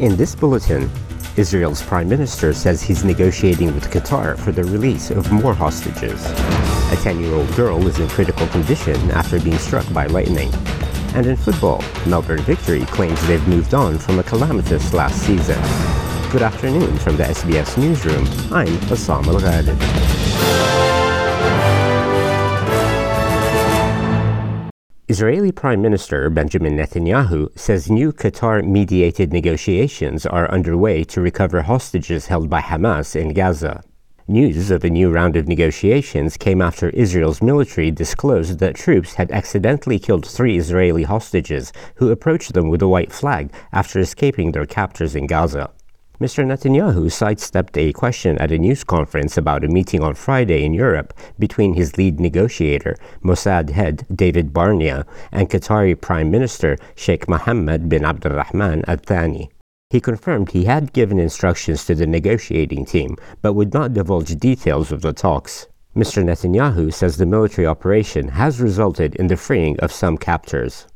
In this bulletin, Israel's prime minister says he's negotiating with Qatar for the release of more hostages. A 10 year old girl is in critical condition after being struck by lightning. And in football, Melbourne Victory claims they've moved on from a calamitous last season. Good afternoon from the SBS Newsroom. I'm Assam Al Israeli Prime Minister Benjamin Netanyahu says new Qatar mediated negotiations are underway to recover hostages held by Hamas in Gaza. News of a new round of negotiations came after Israel's military disclosed that troops had accidentally killed three Israeli hostages who approached them with a white flag after escaping their captors in Gaza. Mr. Netanyahu sidestepped a question at a news conference about a meeting on Friday in Europe between his lead negotiator, Mossad head David Barnea, and Qatari Prime Minister Sheikh Mohammed bin Abdulrahman Al Thani. He confirmed he had given instructions to the negotiating team, but would not divulge details of the talks. Mr. Netanyahu says the military operation has resulted in the freeing of some captors.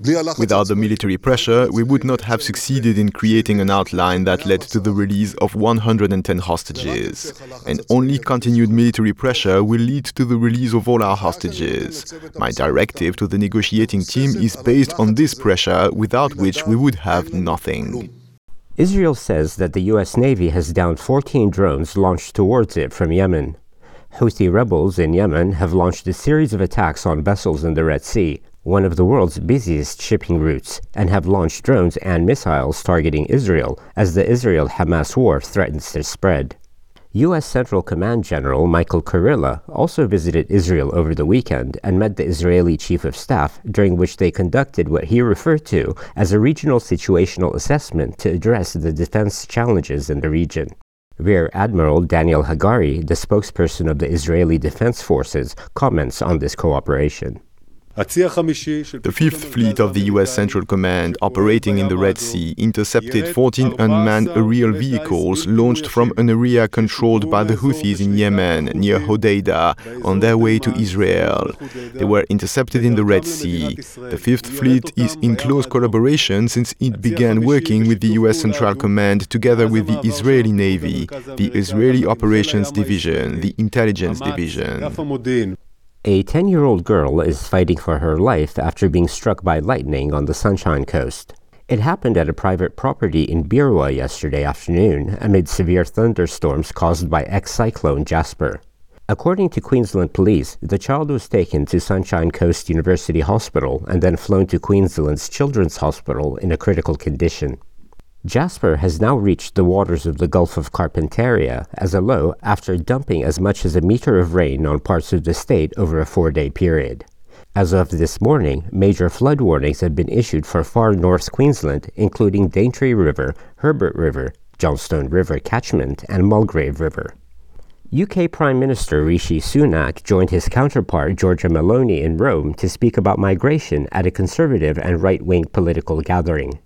Without the military pressure, we would not have succeeded in creating an outline that led to the release of 110 hostages. And only continued military pressure will lead to the release of all our hostages. My directive to the negotiating team is based on this pressure, without which we would have nothing. Israel says that the U.S. Navy has downed 14 drones launched towards it from Yemen. Houthi rebels in Yemen have launched a series of attacks on vessels in the Red Sea, one of the world's busiest shipping routes, and have launched drones and missiles targeting Israel as the Israel Hamas war threatens to spread. U.S. Central Command General Michael Kurilla also visited Israel over the weekend and met the Israeli Chief of Staff, during which they conducted what he referred to as a regional situational assessment to address the defense challenges in the region. Rear Admiral Daniel Hagari, the spokesperson of the Israeli Defense Forces, comments on this cooperation. The Fifth Fleet of the U.S. Central Command, operating in the Red Sea, intercepted 14 unmanned aerial vehicles launched from an area controlled by the Houthis in Yemen, near Hodeidah, on their way to Israel. They were intercepted in the Red Sea. The Fifth Fleet is in close collaboration since it began working with the U.S. Central Command together with the Israeli Navy, the Israeli Operations Division, the Intelligence Division. A 10 year old girl is fighting for her life after being struck by lightning on the Sunshine Coast. It happened at a private property in Beerwah yesterday afternoon amid severe thunderstorms caused by ex cyclone Jasper. According to Queensland Police, the child was taken to Sunshine Coast University Hospital and then flown to Queensland's Children's Hospital in a critical condition. Jasper has now reached the waters of the Gulf of Carpentaria as a low after dumping as much as a meter of rain on parts of the state over a four day period. As of this morning, major flood warnings have been issued for far north Queensland, including Daintree River, Herbert River, Johnstone River catchment, and Mulgrave River. UK Prime Minister Rishi Sunak joined his counterpart Giorgia Meloni in Rome to speak about migration at a conservative and right wing political gathering.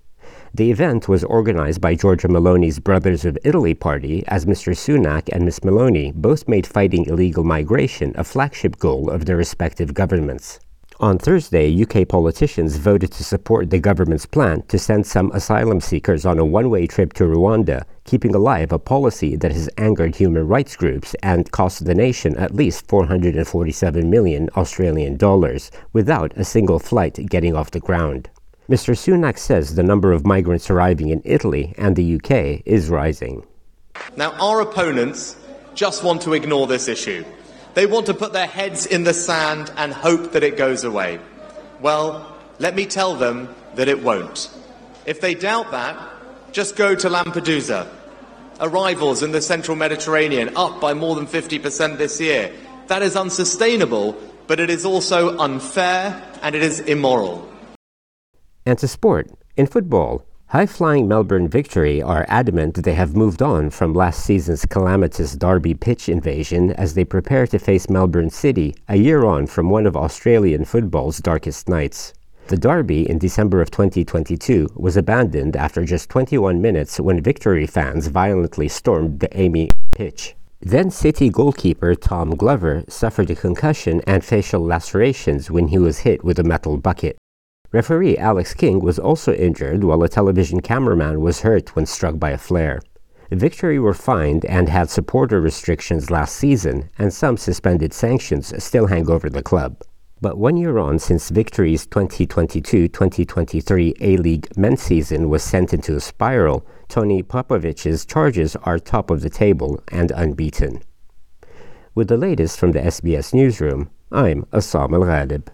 The event was organized by Giorgia Meloni's Brothers of Italy party, as Mr. Sunak and Ms. Maloney both made fighting illegal migration a flagship goal of their respective governments. On Thursday, UK politicians voted to support the government's plan to send some asylum seekers on a one way trip to Rwanda, keeping alive a policy that has angered human rights groups and cost the nation at least 447 million Australian dollars, without a single flight getting off the ground. Mr. Sunak says the number of migrants arriving in Italy and the UK is rising. Now, our opponents just want to ignore this issue. They want to put their heads in the sand and hope that it goes away. Well, let me tell them that it won't. If they doubt that, just go to Lampedusa. Arrivals in the central Mediterranean up by more than 50% this year. That is unsustainable, but it is also unfair and it is immoral. And to sport, in football, high flying Melbourne Victory are adamant they have moved on from last season's calamitous Derby pitch invasion as they prepare to face Melbourne City a year on from one of Australian football's darkest nights. The Derby in December of 2022 was abandoned after just 21 minutes when Victory fans violently stormed the AAMI pitch. Then City goalkeeper Tom Glover suffered a concussion and facial lacerations when he was hit with a metal bucket. Referee Alex King was also injured while a television cameraman was hurt when struck by a flare. Victory were fined and had supporter restrictions last season, and some suspended sanctions still hang over the club. But one year on since Victory's 2022-2023 A-League men's season was sent into a spiral, Tony Popovic's charges are top of the table and unbeaten. With the latest from the SBS newsroom, I'm Assam Al-Ghalib.